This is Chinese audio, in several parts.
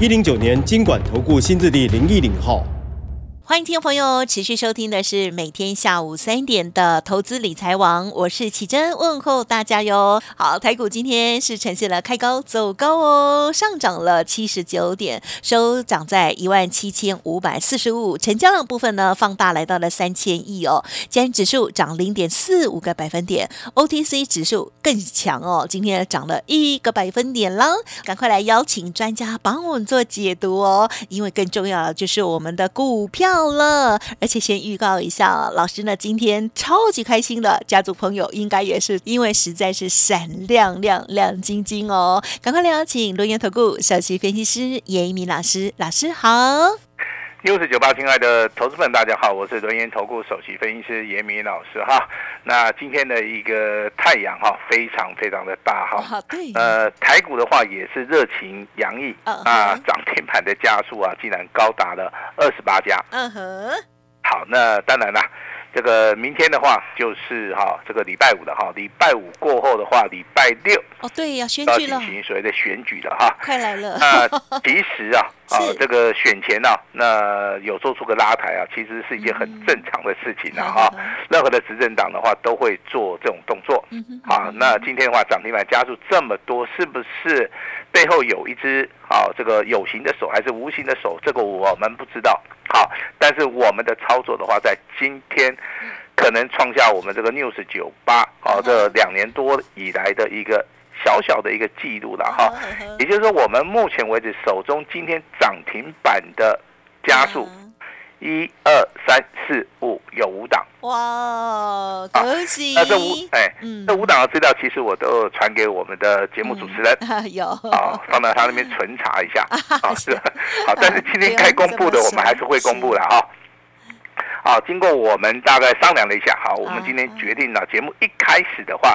一零九年金管投顾新字第零一零号。欢迎听众朋友持续收听的是每天下午三点的投资理财网，我是启珍，问候大家哟。好，台股今天是呈现了开高走高哦，上涨了七十九点，收涨在一万七千五百四十五，成交量部分呢放大来到了三千亿哦。今天指数涨零点四五个百分点，OTC 指数更强哦，今天涨了一个百分点啦。赶快来邀请专家帮我们做解读哦，因为更重要的就是我们的股票。到了，而且先预告一下，老师呢今天超级开心的家族朋友应该也是因为实在是闪亮亮亮晶晶哦，赶快来邀请罗源投顾首席分析师严一鸣老师，老师好。六四九八，亲爱的投资们，大家好，我是轮研投顾首席分析师严明老师哈。那今天的一个太阳哈，非常非常的大哈。对。呃，台股的话也是热情洋溢啊，涨停板的家数啊，竟然高达了二十八家。嗯哼。好，那当然啦。这个明天的话就是哈，这个礼拜五的哈，礼拜五过后的话，礼拜六哦，对，要选举了，进行所谓的选举的哈，快来了。那其实啊，啊，这个选前啊，那有做出个拉抬啊，其实是一件很正常的事情啊哈。任何的执政党的话都会做这种动作。嗯好，那今天的话涨停板加速这么多，是不是背后有一只啊这个有形的手还是无形的手？这个我们不知道。好，但是我们的操作的话，在今天可能创下我们这个 News 九八啊这两年多以来的一个小小的一个记录了哈。也就是说，我们目前为止手中今天涨停板的加速。一二三四五有五档哇，恭喜！那这五哎，这五档的资料其实我都传给我们的节目主持人，有。啊，放到他那边存查一下。啊，是。好，但是今天该公布的我们还是会公布的啊。好，经过我们大概商量了一下，好，我们今天决定了节目一开始的话，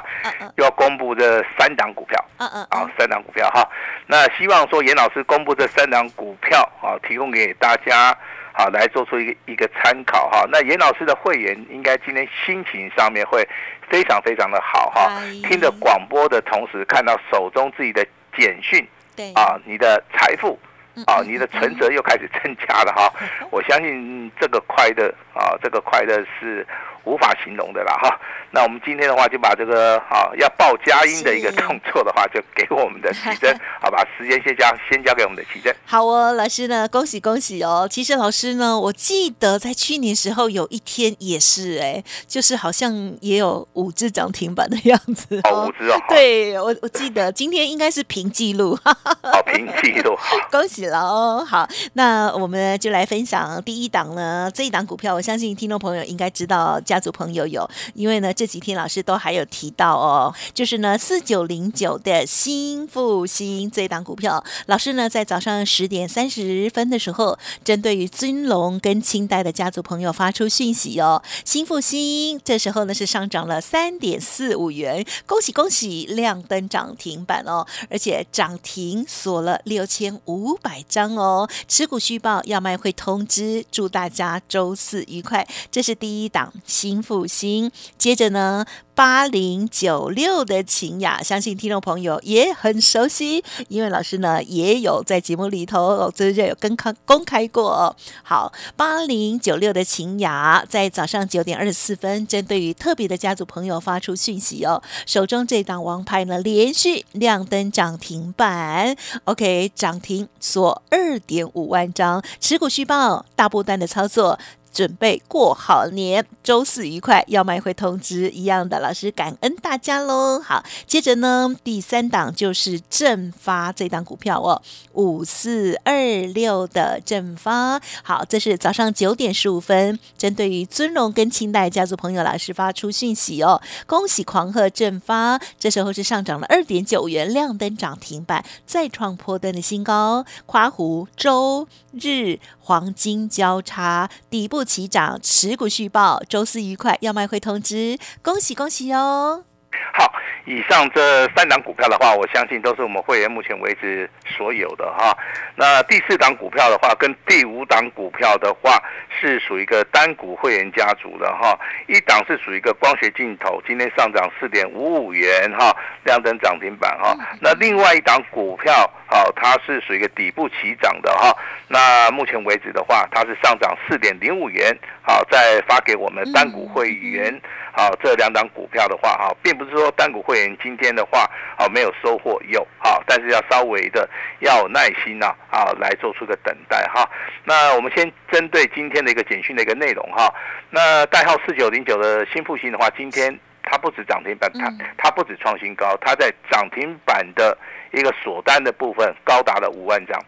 就要公布这三档股票，嗯嗯，啊，三档股票哈，那希望说严老师公布这三档股票啊，提供给大家。好，来做出一个一个参考哈。那严老师的会员应该今天心情上面会非常非常的好哈。听着广播的同时，看到手中自己的简讯，对啊，你的财富啊，你的存折又开始增加了哈。我相信这个快乐啊，这个快乐是。无法形容的啦哈，那我们今天的话就把这个啊要报佳音的一个动作的话，就给我们的奇珍，好吧，时间先交先交给我们的奇珍。好哦，老师呢，恭喜恭喜哦！其实老师呢，我记得在去年时候有一天也是哎，就是好像也有五只涨停板的样子哦，五只哦，对我我记得今天应该是平记录，好平记录，恭喜喽！好，那我们就来分享第一档呢，这一档股票，我相信听众朋友应该知道。家族朋友有，因为呢这几天老师都还有提到哦，就是呢四九零九的新复兴这一档股票，老师呢在早上十点三十分的时候，针对于尊龙跟清代的家族朋友发出讯息哦，新复兴这时候呢是上涨了三点四五元，恭喜恭喜亮灯涨停板哦，而且涨停锁了六千五百百张哦，持股续报要卖会通知，祝大家周四愉快，这是第一档。新复兴，接着呢，八零九六的晴雅，相信听众朋友也很熟悉，因为老师呢也有在节目里头这就有跟开公开过。好，八零九六的晴雅在早上九点二十四分，针对于特别的家族朋友发出讯息哦，手中这档王牌呢连续亮灯涨停板，OK，涨停锁二点五万张，持股续报，大波段的操作。准备过好年，周四愉快，要卖会通知一样的，老师感恩大家喽。好，接着呢，第三档就是正发这档股票哦，五四二六的正发。好，这是早上九点十五分，针对于尊荣跟清代家族朋友，老师发出讯息哦，恭喜狂贺正发，这时候是上涨了二点九元，亮灯涨停板，再创破灯的新高，夸胡周日黄金交叉底部。齐涨，持股续报，周四愉快，要卖会通知，恭喜恭喜哦！好，以上这三档股票的话，我相信都是我们会员目前为止所有的哈。那第四档股票的话，跟第五档股票的话，是属于一个单股会员家族的哈。一档是属于一个光学镜头，今天上涨四点五五元哈，亮灯涨停板哈。那另外一档股票，好，它是属于一个底部起涨的哈。那目前为止的话，它是上涨四点零五元，好，再发给我们单股会员。好，这两档股票的话，哈，并不是说单股会员今天的话，好没有收获，有哈，但是要稍微的要有耐心呐，啊，来做出个等待哈。那我们先针对今天的一个简讯的一个内容哈。那代号四九零九的新复兴的话，今天它不止涨停板，它它不止创新高，它在涨停板的一个锁单的部分高达了五万张。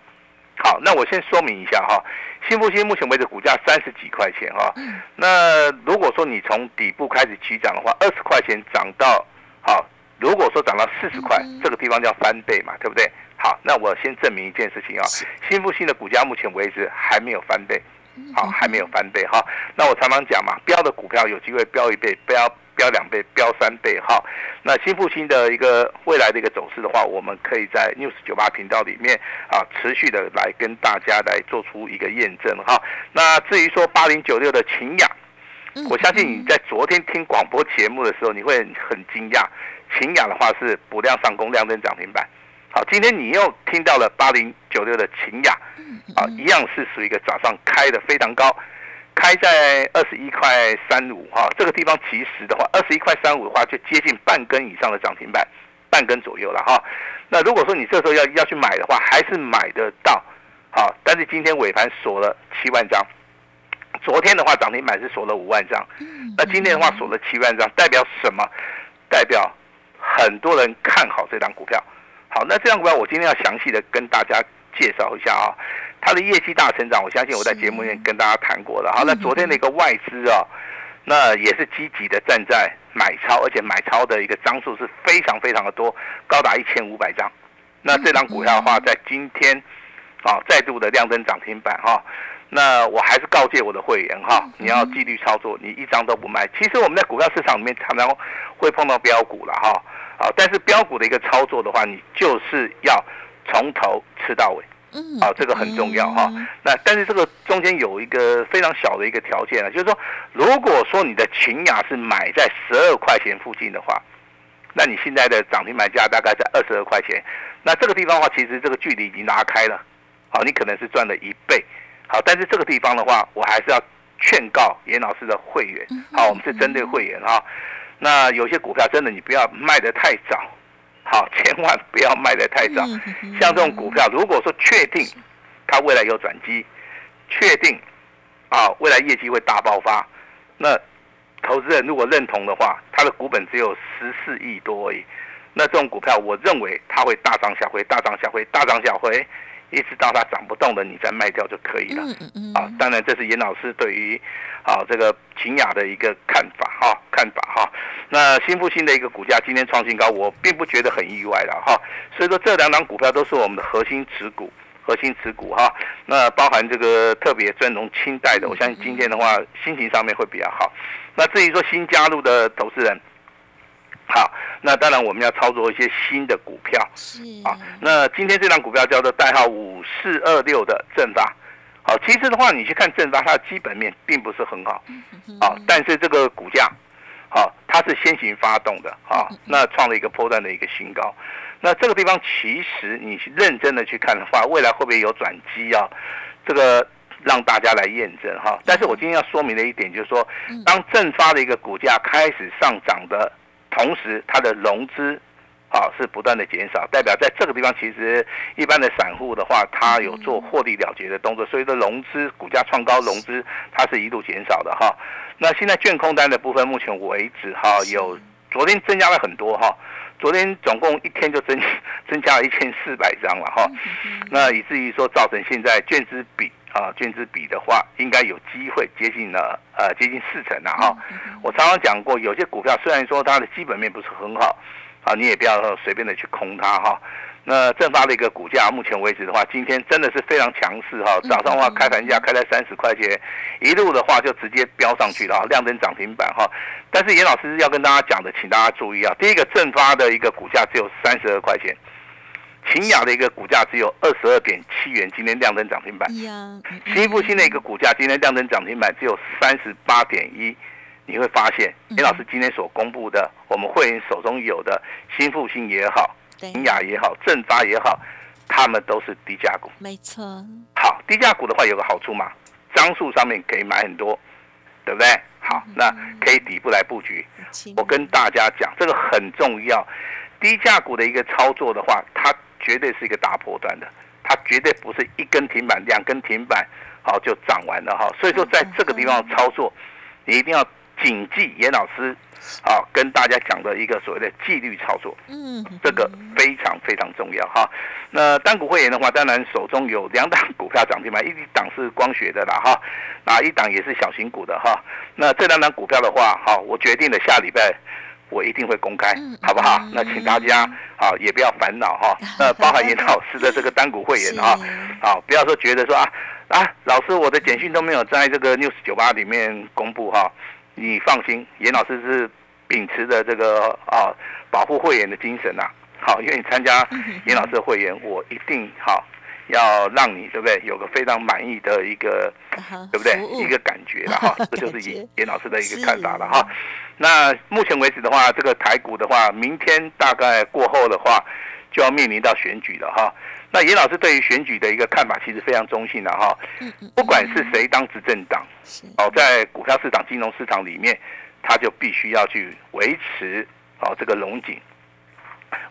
好，那我先说明一下哈。新复兴目前为止股价三十几块钱哈，那如果说你从底部开始起涨的话，二十块钱涨到好，如果说涨到四十块，这个地方叫翻倍嘛，对不对？好，那我先证明一件事情啊，新复兴的股价目前为止还没有翻倍，好，还没有翻倍哈。那我常常讲嘛，标的股票有机会标一倍，标。标两倍，标三倍，哈。那新复兴的一个未来的一个走势的话，我们可以在 News 九八频道里面啊，持续的来跟大家来做出一个验证，哈。那至于说八零九六的秦雅，我相信你在昨天听广播节目的时候，你会很惊讶，秦雅的话是补量上攻，量增涨停板。好，今天你又听到了八零九六的秦雅，啊，一样是属于一个早上开的非常高。开在二十一块三五哈，这个地方其实的话，二十一块三五的话，就接近半根以上的涨停板，半根左右了哈。那如果说你这时候要要去买的话，还是买得到，好。但是今天尾盘锁了七万张，昨天的话涨停板是锁了五万张，那今天的话锁了七万张，代表什么？代表很多人看好这张股票。好，那这张股票我今天要详细的跟大家介绍一下啊。它的业绩大成长，我相信我在节目里面跟大家谈过了。好，那昨天的一个外资啊，那也是积极的站在买超，而且买超的一个张数是非常非常的多，高达一千五百张。那这张股票的话，在今天啊再度的亮灯涨停板哈。那我还是告诫我的会员哈，你要纪律操作，你一张都不卖。其实我们在股票市场里面常常会碰到标股了哈，啊，但是标股的一个操作的话，你就是要从头吃到尾。嗯，啊，这个很重要哈。那但是这个中间有一个非常小的一个条件啊，就是说，如果说你的群雅是买在十二块钱附近的话，那你现在的涨停买价大概在二十二块钱，那这个地方的话，其实这个距离已经拉开了，好，你可能是赚了一倍，好，但是这个地方的话，我还是要劝告严老师的会员，好，我们是针对会员哈，那有些股票真的你不要卖得太早。好，千万不要卖得太早。像这种股票，如果说确定它未来有转机，确定啊未来业绩会大爆发，那投资人如果认同的话，它的股本只有十四亿多而已。那这种股票，我认为它会大涨小回，大涨小回，大涨小回。一直到它涨不动的，你再卖掉就可以了。啊，当然这是严老师对于啊这个秦雅的一个看法哈，看法哈。那新复兴的一个股价今天创新高，我并不觉得很意外了哈。所以说这两档股票都是我们的核心持股，核心持股哈。那包含这个特别尊荣清代的，我相信今天的话心情上面会比较好。那至于说新加入的投资人。好，那当然我们要操作一些新的股票，是啊。那今天这张股票叫做代号五四二六的正发，好，其实的话你去看正发，它的基本面并不是很好，啊，但是这个股价，好，它是先行发动的，啊，那创了一个波段的一个新高。那这个地方其实你认真的去看的话，未来会不会有转机啊？这个让大家来验证哈。但是我今天要说明的一点就是说，当正发的一个股价开始上涨的。同时，它的融资，好，是不断的减少，代表在这个地方，其实一般的散户的话，他有做获利了结的动作，所以说融资股价创高，融资它是一度减少的哈。那现在券空单的部分，目前为止哈，有昨天增加了很多哈，昨天总共一天就增增加了一千四百张了哈，那以至于说造成现在券资比啊，券资比的话，应该有机会接近了呃接近四成了哈。我常常讲过，有些股票虽然说它的基本面不是很好。啊，你也不要随便的去空它哈。那正发的一个股价，目前为止的话，今天真的是非常强势哈。早上的话开盘价开在三十块钱，一路的话就直接飙上去了哈，亮灯涨停板哈。但是严老师要跟大家讲的，请大家注意啊，第一个正发的一个股价只有三十二块钱，秦雅的一个股价只有二十二点七元，今天亮灯涨停板。新复兴的一个股价今天亮灯涨停板只有三十八点一。你会发现，林老师今天所公布的，我们会员手中有的新复兴也好，新雅也好，正发也好，他们都是低价股。没错。好，低价股的话有个好处嘛，张数上面可以买很多，对不对？好，那可以底部来布局。我跟大家讲，这个很重要。低价股的一个操作的话，它绝对是一个大波段的，它绝对不是一根停板、两根停板，好就涨完了哈。所以说，在这个地方操作，你一定要。谨记严老师啊，跟大家讲的一个所谓的纪律操作，嗯，这个非常非常重要哈。那单股会员的话，当然手中有两档股票涨停板，一档是光学的啦哈，那一档也是小型股的哈。那这两档股票的话，哈，我决定了下礼拜我一定会公开，好不好？那请大家啊也不要烦恼哈。那包含严老师的这个单股会员啊，啊，不要说觉得说啊啊，老师我的简讯都没有在这个 news 酒吧里面公布哈。你放心，严老师是秉持着这个啊保护会员的精神呐，好，愿意参加严老师的会员，我一定好要让你对不对有个非常满意的一个对不对？一个感觉了哈，这就是严严老师的一个看法了哈。那目前为止的话，这个台股的话，明天大概过后的话就要面临到选举了哈。那严老师对于选举的一个看法其实非常中性的哈，不管是谁当执政党，哦，在股票市场、金融市场里面，他就必须要去维持哦这个龙井，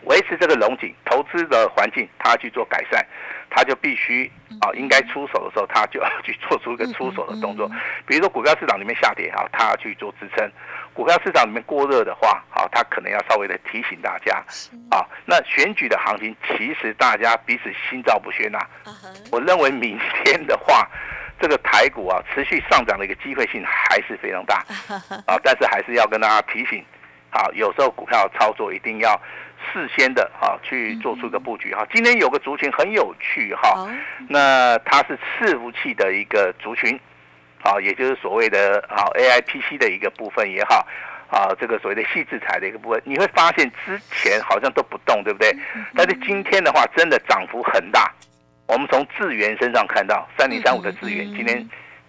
维持这个龙井投资的环境，他去做改善，他就必须啊应该出手的时候，他就要 去做出一个出手的动作，比如说股票市场里面下跌啊，他去做支撑。股票市场里面过热的话，好，他可能要稍微的提醒大家，啊，那选举的行情其实大家彼此心照不宣呐。我认为明天的话，这个台股啊持续上涨的一个机会性还是非常大，啊，但是还是要跟大家提醒，啊，有时候股票操作一定要事先的啊去做出一个布局哈。今天有个族群很有趣哈，那它是伺服器的一个族群。啊，也就是所谓的啊 A I P C 的一个部分也好，啊，这个所谓的细制裁的一个部分，你会发现之前好像都不动，对不对？但是今天的话，真的涨幅很大。我们从智源身上看到，三零三五的智源今天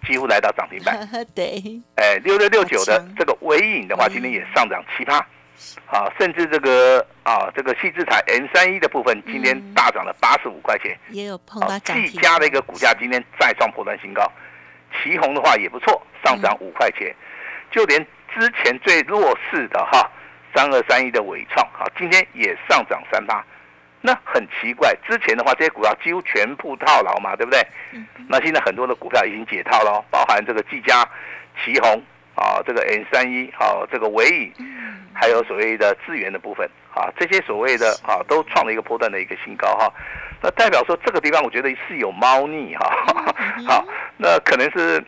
几乎来到涨停板。对。哎，六六六九的这个尾影的话，今天也上涨七趴。啊，甚至这个啊，这个细制裁 N 三一的部分，今天大涨了八十五块钱。也有碰到涨停。技嘉的一个股价今天再创破断新高。旗红的话也不错，上涨五块钱，就连之前最弱势的哈三二三一的伟创，哈今天也上涨三八，那很奇怪，之前的话这些股票几乎全部套牢嘛，对不对？那现在很多的股票已经解套了，包含这个技嘉、旗红啊，这个 N 三一啊，这个尾影，还有所谓的资源的部分啊，这些所谓的啊都创了一个波段的一个新高哈。那代表说这个地方，我觉得是有猫腻哈，好，那可能是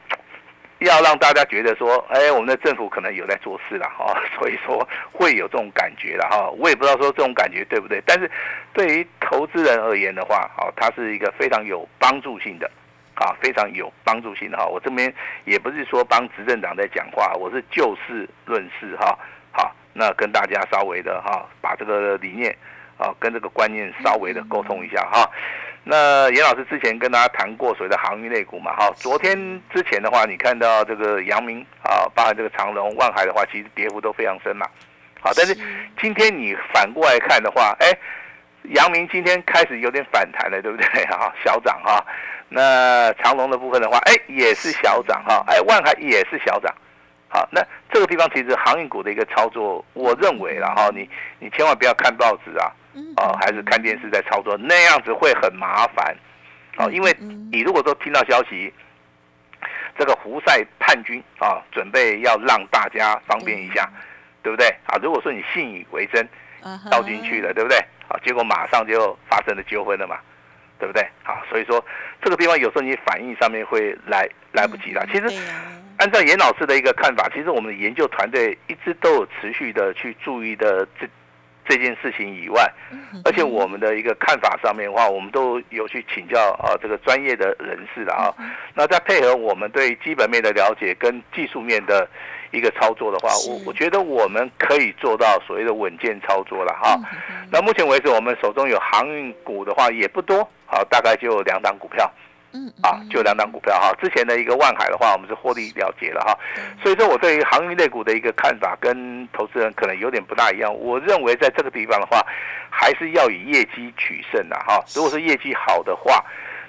要让大家觉得说，哎，我们的政府可能有在做事了哈，所以说会有这种感觉了哈。我也不知道说这种感觉对不对，但是对于投资人而言的话，哦，它是一个非常有帮助性的，啊，非常有帮助性的哈。我这边也不是说帮执政党在讲话，我是就事论事哈，好，那跟大家稍微的哈，把这个理念。啊，跟这个观念稍微的沟通一下哈。那严老师之前跟大家谈过所谓的航运类股嘛，哈。昨天之前的话，你看到这个阳明啊，包含这个长隆、万海的话，其实跌幅都非常深嘛。好，但是今天你反过来看的话，哎，阳明今天开始有点反弹了，对不对？哈，小涨哈。那长隆的部分的话，哎，也是小涨哈。哎，万海也是小涨。好，那这个地方其实航运股的一个操作，我认为了哈，你你千万不要看报纸啊，哦，还是看电视在操作，那样子会很麻烦，哦，因为你如果说听到消息，这个胡塞叛军啊，准备要让大家方便一下，对不对？啊，如果说你信以为真，倒进去了，对不对？啊，结果马上就发生了纠纷了嘛，对不对？好，所以说这个地方有时候你反应上面会来来不及了。其实按照严老师的一个看法，其实我们的研究团队一直都有持续的去注意的这这件事情以外，而且我们的一个看法上面的话，我们都有去请教啊这个专业的人士的啊，那再配合我们对基本面的了解跟技术面的。一个操作的话，我我觉得我们可以做到所谓的稳健操作了哈。那目前为止，我们手中有航运股的话也不多，好，大概就两档股票，嗯，啊，就两档股票哈。之前的一个万海的话，我们是获利了结了哈。所以说我对于航运类股的一个看法跟投资人可能有点不大一样。我认为在这个地方的话，还是要以业绩取胜的哈。如果是业绩好的话，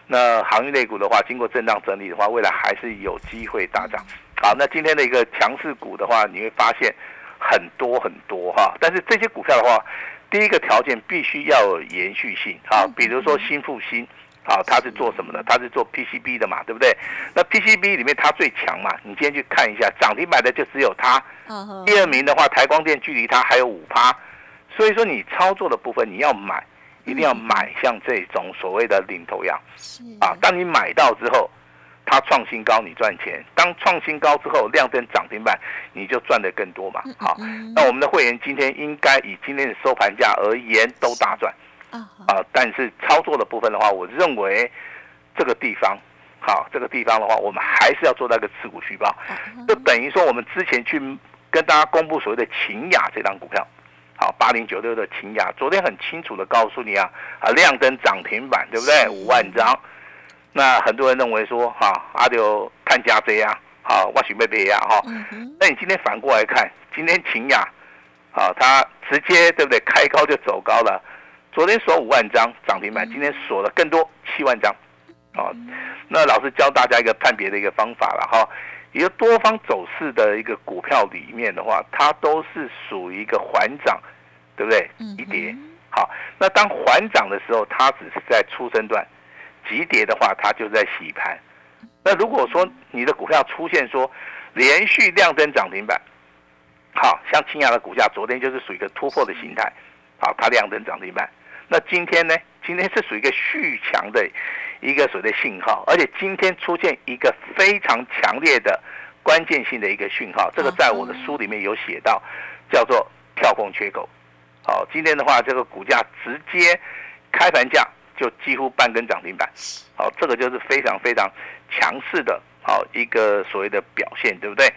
那航运类股的话，经过震荡整理的话，未来还是有机会大涨。好，那今天的一个强势股的话，你会发现很多很多哈。但是这些股票的话，第一个条件必须要有延续性啊。比如说新复兴，啊，它是做什么的？它是做 PCB 的嘛，对不对？那 PCB 里面它最强嘛，你今天去看一下，涨停板的就只有它。第二名的话，台光电距离它还有五趴。所以说你操作的部分你要买，一定要买像这种所谓的领头羊。啊，当你买到之后。它创新高，你赚钱；当创新高之后，亮灯涨停板，你就赚的更多嘛。好，那我们的会员今天应该以今天的收盘价而言都大赚啊。啊，但是操作的部分的话，我认为这个地方，好，这个地方的话，我们还是要做那个持股续报，就等于说我们之前去跟大家公布所谓的秦雅这张股票，好，八零九六的秦雅，昨天很清楚的告诉你啊，啊，亮灯涨停板，对不对？五万张。那很多人认为说，哈，阿刘看家这样，好，我许被别样哈。那你今天反过来看，今天秦雅，啊，它直接对不对？开高就走高了。昨天锁五万张涨停板，今天锁了更多七万张，啊，那老师教大家一个判别的一个方法了哈。一个多方走势的一个股票里面的话，它都是属于一个缓涨，对不对？一跌，好，那当缓涨的时候，它只是在出生段。急跌的话，它就在洗盘。那如果说你的股票出现说连续亮灯涨停板，好像清雅的股价昨天就是属于一个突破的形态，好，它亮灯涨停板。那今天呢？今天是属于一个续强的一个所谓的信号，而且今天出现一个非常强烈的关键性的一个讯号，这个在我的书里面有写到，叫做跳空缺口。好，今天的话，这个股价直接开盘价。就几乎半根涨停板，好，这个就是非常非常强势的，好一个所谓的表现，对不对？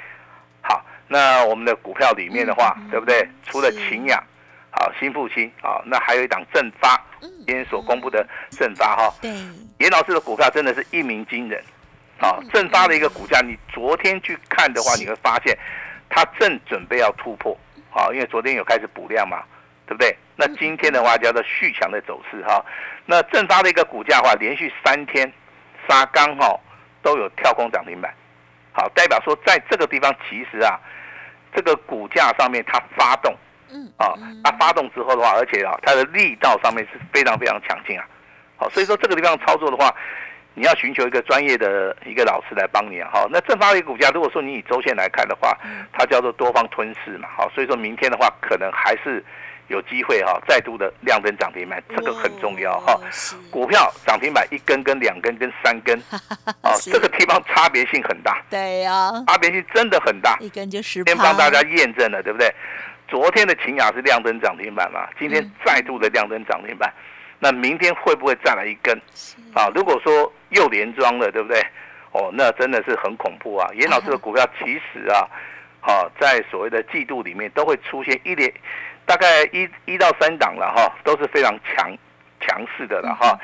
好，那我们的股票里面的话，对不对？除了秦雅，好新复兴，好，那还有一档正发，今天所公布的正发哈，对，严老师的股票真的是一鸣惊人，好，正发的一个股价，你昨天去看的话，你会发现它正准备要突破，好，因为昨天有开始补量嘛。对不对？那今天的话叫做续强的走势哈。那正发的一个股价的话，连续三天杀刚哈都有跳空涨停板，好，代表说在这个地方其实啊，这个股价上面它发动，嗯，啊，它发动之后的话，而且啊，它的力道上面是非常非常强劲啊。好，所以说这个地方操作的话，你要寻求一个专业的一个老师来帮你啊。好，那正发的股价，如果说你以周线来看的话，它叫做多方吞噬嘛。好，所以说明天的话，可能还是。有机会哈，再度的亮灯涨停板，这个很重要哈。股票涨停板一根、跟两根、跟三根，啊，这个地方差别性很大。对呀，差别性真的很大。一根就十。先帮大家验证了，对不对？昨天的秦雅是亮灯涨停板嘛？今天再度的亮灯涨停板，那明天会不会再来一根？啊，如果说又连庄了，对不对？哦，那真的是很恐怖啊！严老师的股票其实啊，好在所谓的季度里面都会出现一连。大概一一到三档了哈，都是非常强强势的了哈。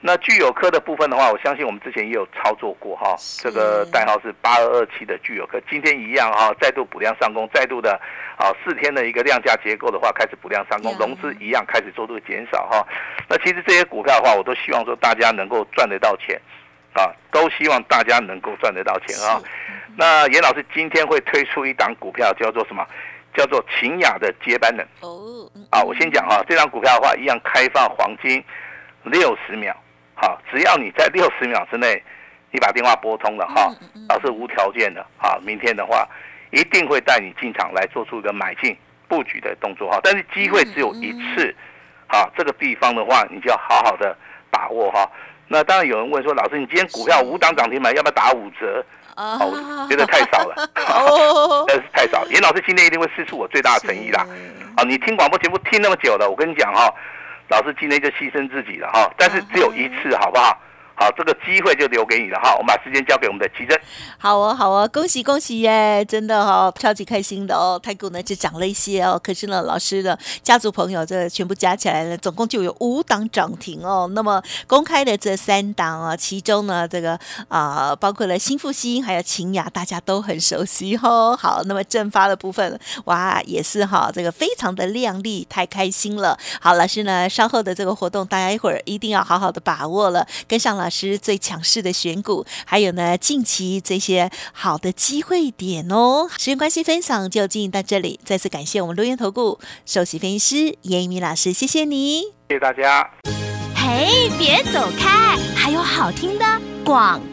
那具有科的部分的话，我相信我们之前也有操作过哈。这个代号是八二二七的具有科，今天一样哈，再度补量上攻，再度的啊四天的一个量价结构的话，开始补量上攻，融资一样开始做这个减少哈。那其实这些股票的话，我都希望说大家能够赚得到钱，啊，都希望大家能够赚得到钱啊。那严老师今天会推出一档股票，叫做什么？叫做秦雅的接班人。哦，啊，我先讲哈，这张股票的话，一样开放黄金六十秒。好，只要你在六十秒之内，你把电话拨通了哈，老师无条件的啊，明天的话一定会带你进场来做出一个买进布局的动作哈。但是机会只有一次，好，这个地方的话，你就要好好的把握哈。那当然有人问说，老师，你今天股票五档涨停板，要不要打五折？哦，觉得太少了，哦，是太少。严老师今天一定会试出我最大的诚意啦。啊，你听广播节目听那么久了，我跟你讲哈，老师今天就牺牲自己了哈，但是只有一次，好不好？好，这个机会就留给你了哈。我们把时间交给我们的奇珍。好哦，好哦，恭喜恭喜耶！真的哈，超级开心的哦。太股呢就涨了一些哦，可是呢，老师的家族朋友这全部加起来呢，总共就有五档涨停哦。那么公开的这三档啊，其中呢，这个啊，包括了新复兴还有秦雅，大家都很熟悉哦。好，那么正发的部分，哇，也是哈，这个非常的亮丽，太开心了。好，老师呢，稍后的这个活动，大家一会儿一定要好好的把握了，跟上老师最强势的选股，还有呢近期这些好的机会点哦。时间关系，分享就进行到这里。再次感谢我们录音投顾首席分析师严一鸣老师，谢谢你，谢谢大家。嘿，别走开，还有好听的广告。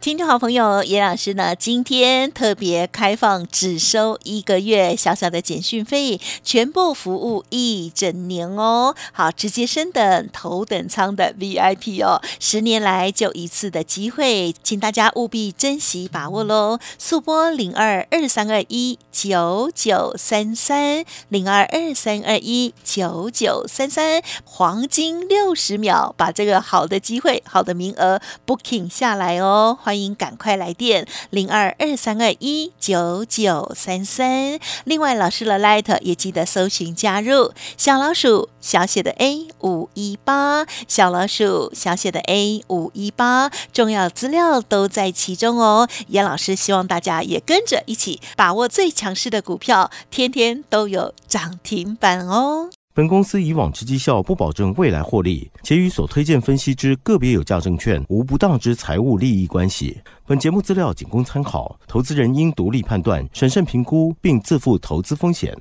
听众好朋友，叶老师呢，今天特别开放，只收一个月小小的简讯费，全部服务一整年哦。好，直接升等头等舱的 VIP 哦，十年来就一次的机会，请大家务必珍惜把握喽。速播零二二三二一九九三三零二二三二一九九三三，黄金六十秒，把这个好的机会、好的名额 booking 下来哦。欢迎迎赶快来电零二二三二一九九三三。另外，老师的 Light 也记得搜寻加入小老鼠小写的 A 五一八，小老鼠小写的 A 五一八，重要资料都在其中哦。严老师希望大家也跟着一起把握最强势的股票，天天都有涨停板哦。本公司以往之绩效不保证未来获利，且与所推荐分析之个别有价证券无不当之财务利益关系。本节目资料仅供参考，投资人应独立判断、审慎评估，并自负投资风险。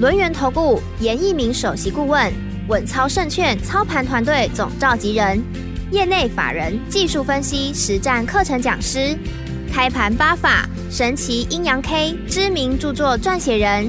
轮源投顾严一鸣首席顾问，稳操胜券操盘团队总召集人，业内法人技术分析实战课程讲师，开盘八法神奇阴阳 K 知名著作撰写人。